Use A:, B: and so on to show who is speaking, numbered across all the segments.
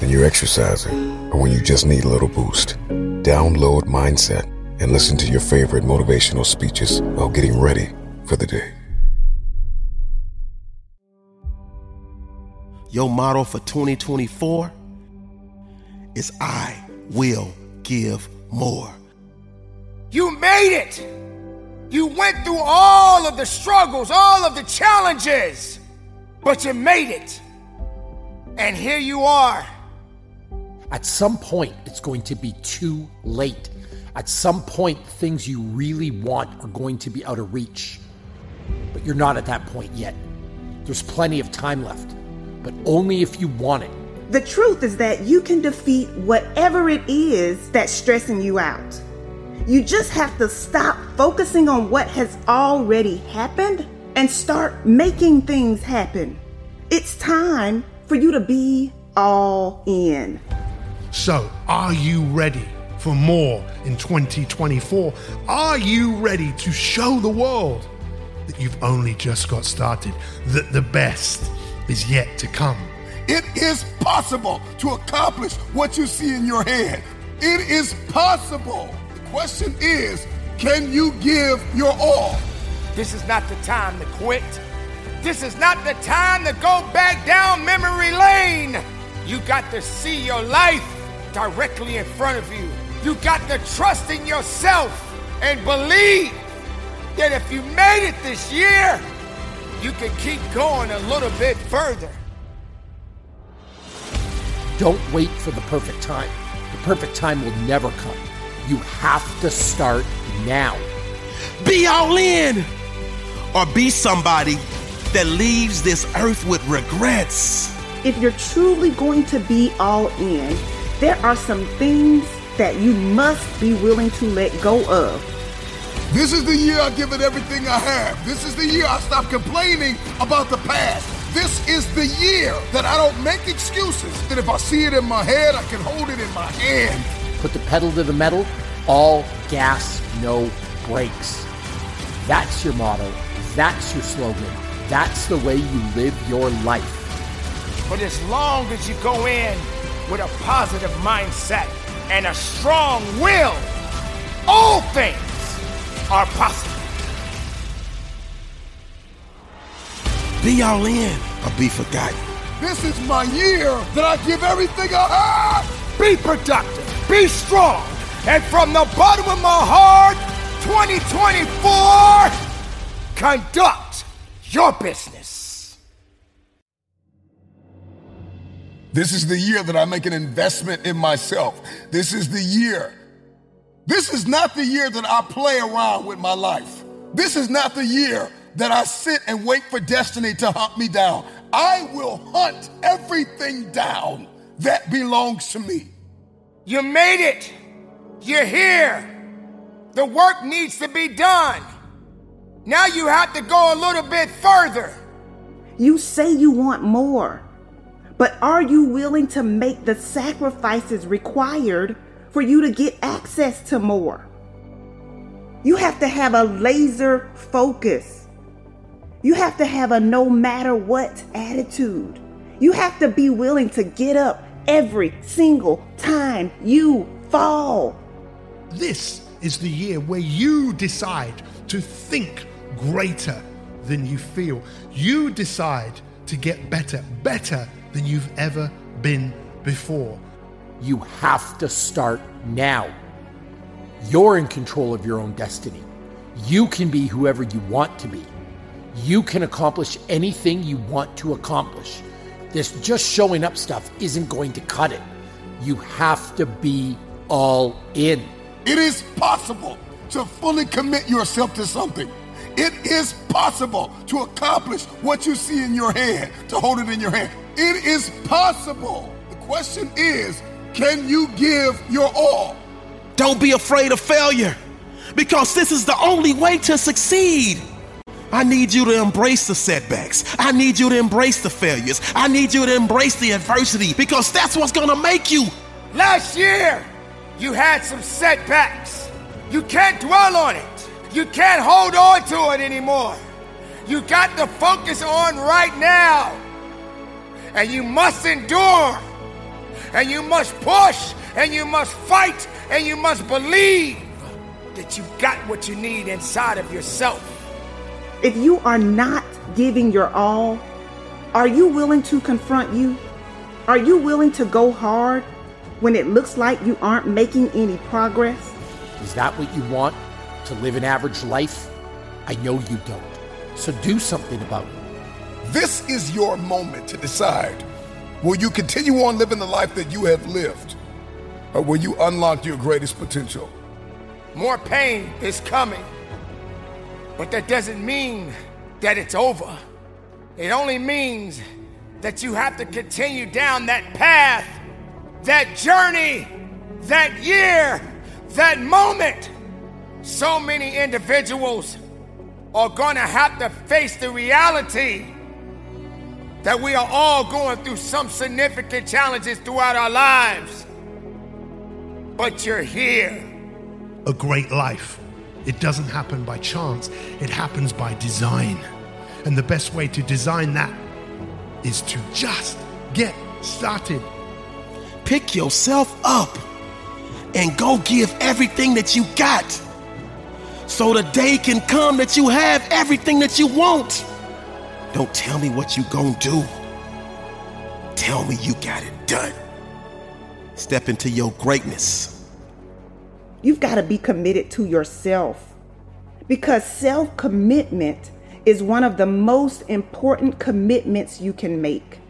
A: when you're exercising, or when you just need a little boost, download Mindset and listen to your favorite motivational speeches while getting ready for the day.
B: Your motto for 2024 is I will give more.
C: You made it! You went through all of the struggles, all of the challenges, but you made it. And here you are.
D: At some point, it's going to be too late. At some point, things you really want are going to be out of reach. But you're not at that point yet. There's plenty of time left, but only if you want it.
E: The truth is that you can defeat whatever it is that's stressing you out. You just have to stop focusing on what has already happened and start making things happen. It's time for you to be all in.
F: So, are you ready for more in 2024? Are you ready to show the world that you've only just got started, that the best is yet to come? It is possible to accomplish what you see in your head. It is possible. The question is can you give your all?
C: This is not the time to quit. This is not the time to go back down memory lane. You got to see your life directly in front of you. You got to trust in yourself and believe that if you made it this year, you can keep going a little bit further.
D: Don't wait for the perfect time. The perfect time will never come. You have to start now.
B: Be all in or be somebody that leaves this earth with regrets.
E: If you're truly going to be all in, there are some things that you must be willing to let go of.
F: This is the year I give it everything I have. This is the year I stop complaining about the past. This is the year that I don't make excuses. That if I see it in my head, I can hold it in my hand.
D: Put the pedal to the metal, all gas, no brakes. That's your motto. That's your slogan. That's the way you live your life.
C: But as long as you go in with a positive mindset and a strong will, all things are possible.
B: Be all in or be forgotten.
C: This is my year that I give everything I have. Be productive, be strong, and from the bottom of my heart, 2024, conduct your business.
A: This is the year that I make an investment in myself. This is the year. This is not the year that I play around with my life. This is not the year that I sit and wait for destiny to hunt me down. I will hunt everything down that belongs to me.
C: You made it. You're here. The work needs to be done. Now you have to go a little bit further.
E: You say you want more, but are you willing to make the sacrifices required for you to get access to more? You have to have a laser focus. You have to have a no matter what attitude. You have to be willing to get up every single time you fall.
F: This is the year where you decide to think greater than you feel. You decide to get better, better than you've ever been before.
D: You have to start now. You're in control of your own destiny. You can be whoever you want to be. You can accomplish anything you want to accomplish. This just showing up stuff isn't going to cut it. You have to be all in.
A: It is possible to fully commit yourself to something. It is possible to accomplish what you see in your hand, to hold it in your hand. It is possible. The question is can you give your all?
B: Don't be afraid of failure because this is the only way to succeed. I need you to embrace the setbacks. I need you to embrace the failures. I need you to embrace the adversity because that's what's going to make you.
C: Last year, you had some setbacks. You can't dwell on it. You can't hold on to it anymore. You got to focus on right now. And you must endure. And you must push. And you must fight. And you must believe that you've got what you need inside of yourself.
E: If you are not giving your all, are you willing to confront you? Are you willing to go hard when it looks like you aren't making any progress?
D: Is that what you want? To live an average life? I know you don't. So do something about it.
A: This is your moment to decide. Will you continue on living the life that you have lived? Or will you unlock your greatest potential?
C: More pain is coming. But that doesn't mean that it's over. It only means that you have to continue down that path, that journey, that year, that moment. So many individuals are gonna have to face the reality that we are all going through some significant challenges throughout our lives. But you're here.
F: A great life. It doesn't happen by chance, it happens by design. And the best way to design that is to just get started.
B: Pick yourself up and go give everything that you got so the day can come that you have everything that you want. Don't tell me what you gonna do. Tell me you got it done. Step into your greatness.
E: You've got to be committed to yourself because self commitment is one of the most important commitments you can make.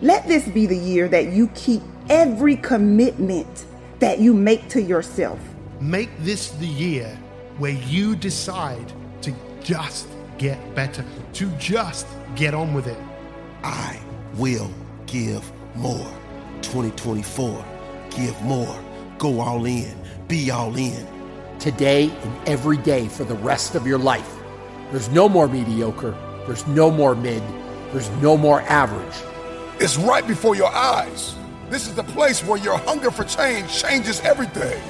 E: Let this be the year that you keep every commitment that you make to yourself.
F: Make this the year where you decide to just get better, to just get on with it.
B: I will give more. 2024, give more. Go all in. Be all in.
D: Today and every day for the rest of your life. There's no more mediocre. There's no more mid. There's no more average.
A: It's right before your eyes. This is the place where your hunger for change changes everything.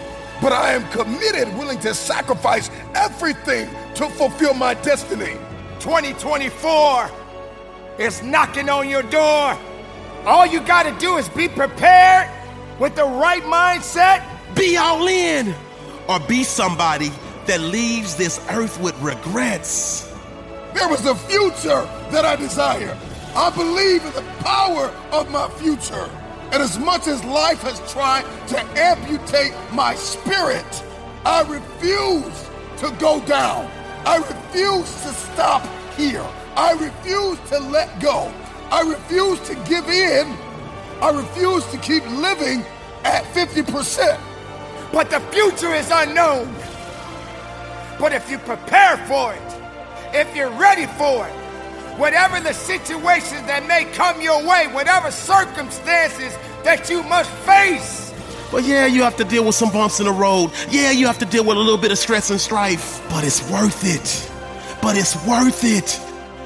A: But I am committed, willing to sacrifice everything to fulfill my destiny.
C: 2024 is knocking on your door. All you gotta do is be prepared with the right mindset.
B: Be all in, or be somebody that leaves this earth with regrets.
A: There is a future that I desire. I believe in the power of my future. And as much as life has tried to amputate my spirit, I refuse to go down. I refuse to stop here. I refuse to let go. I refuse to give in. I refuse to keep living at 50%.
C: But the future is unknown. But if you prepare for it, if you're ready for it, whatever the situations that may come your way, whatever circumstances that you must face.
B: But yeah, you have to deal with some bumps in the road. Yeah, you have to deal with a little bit of stress and strife. But it's worth it. But it's worth it.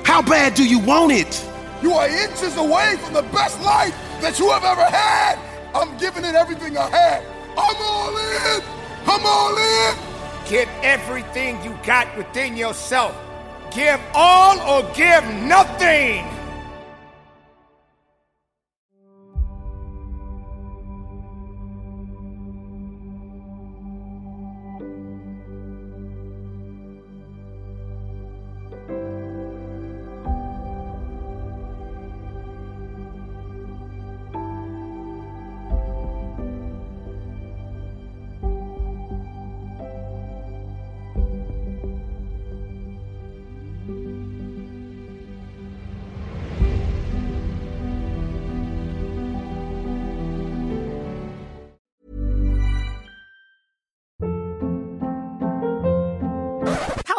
B: How bad do you want it?
A: You are inches away from the best life that you have ever had. I'm giving it everything I had. I'm all in. I'm all in.
C: Give everything you got within yourself. Give all or give nothing.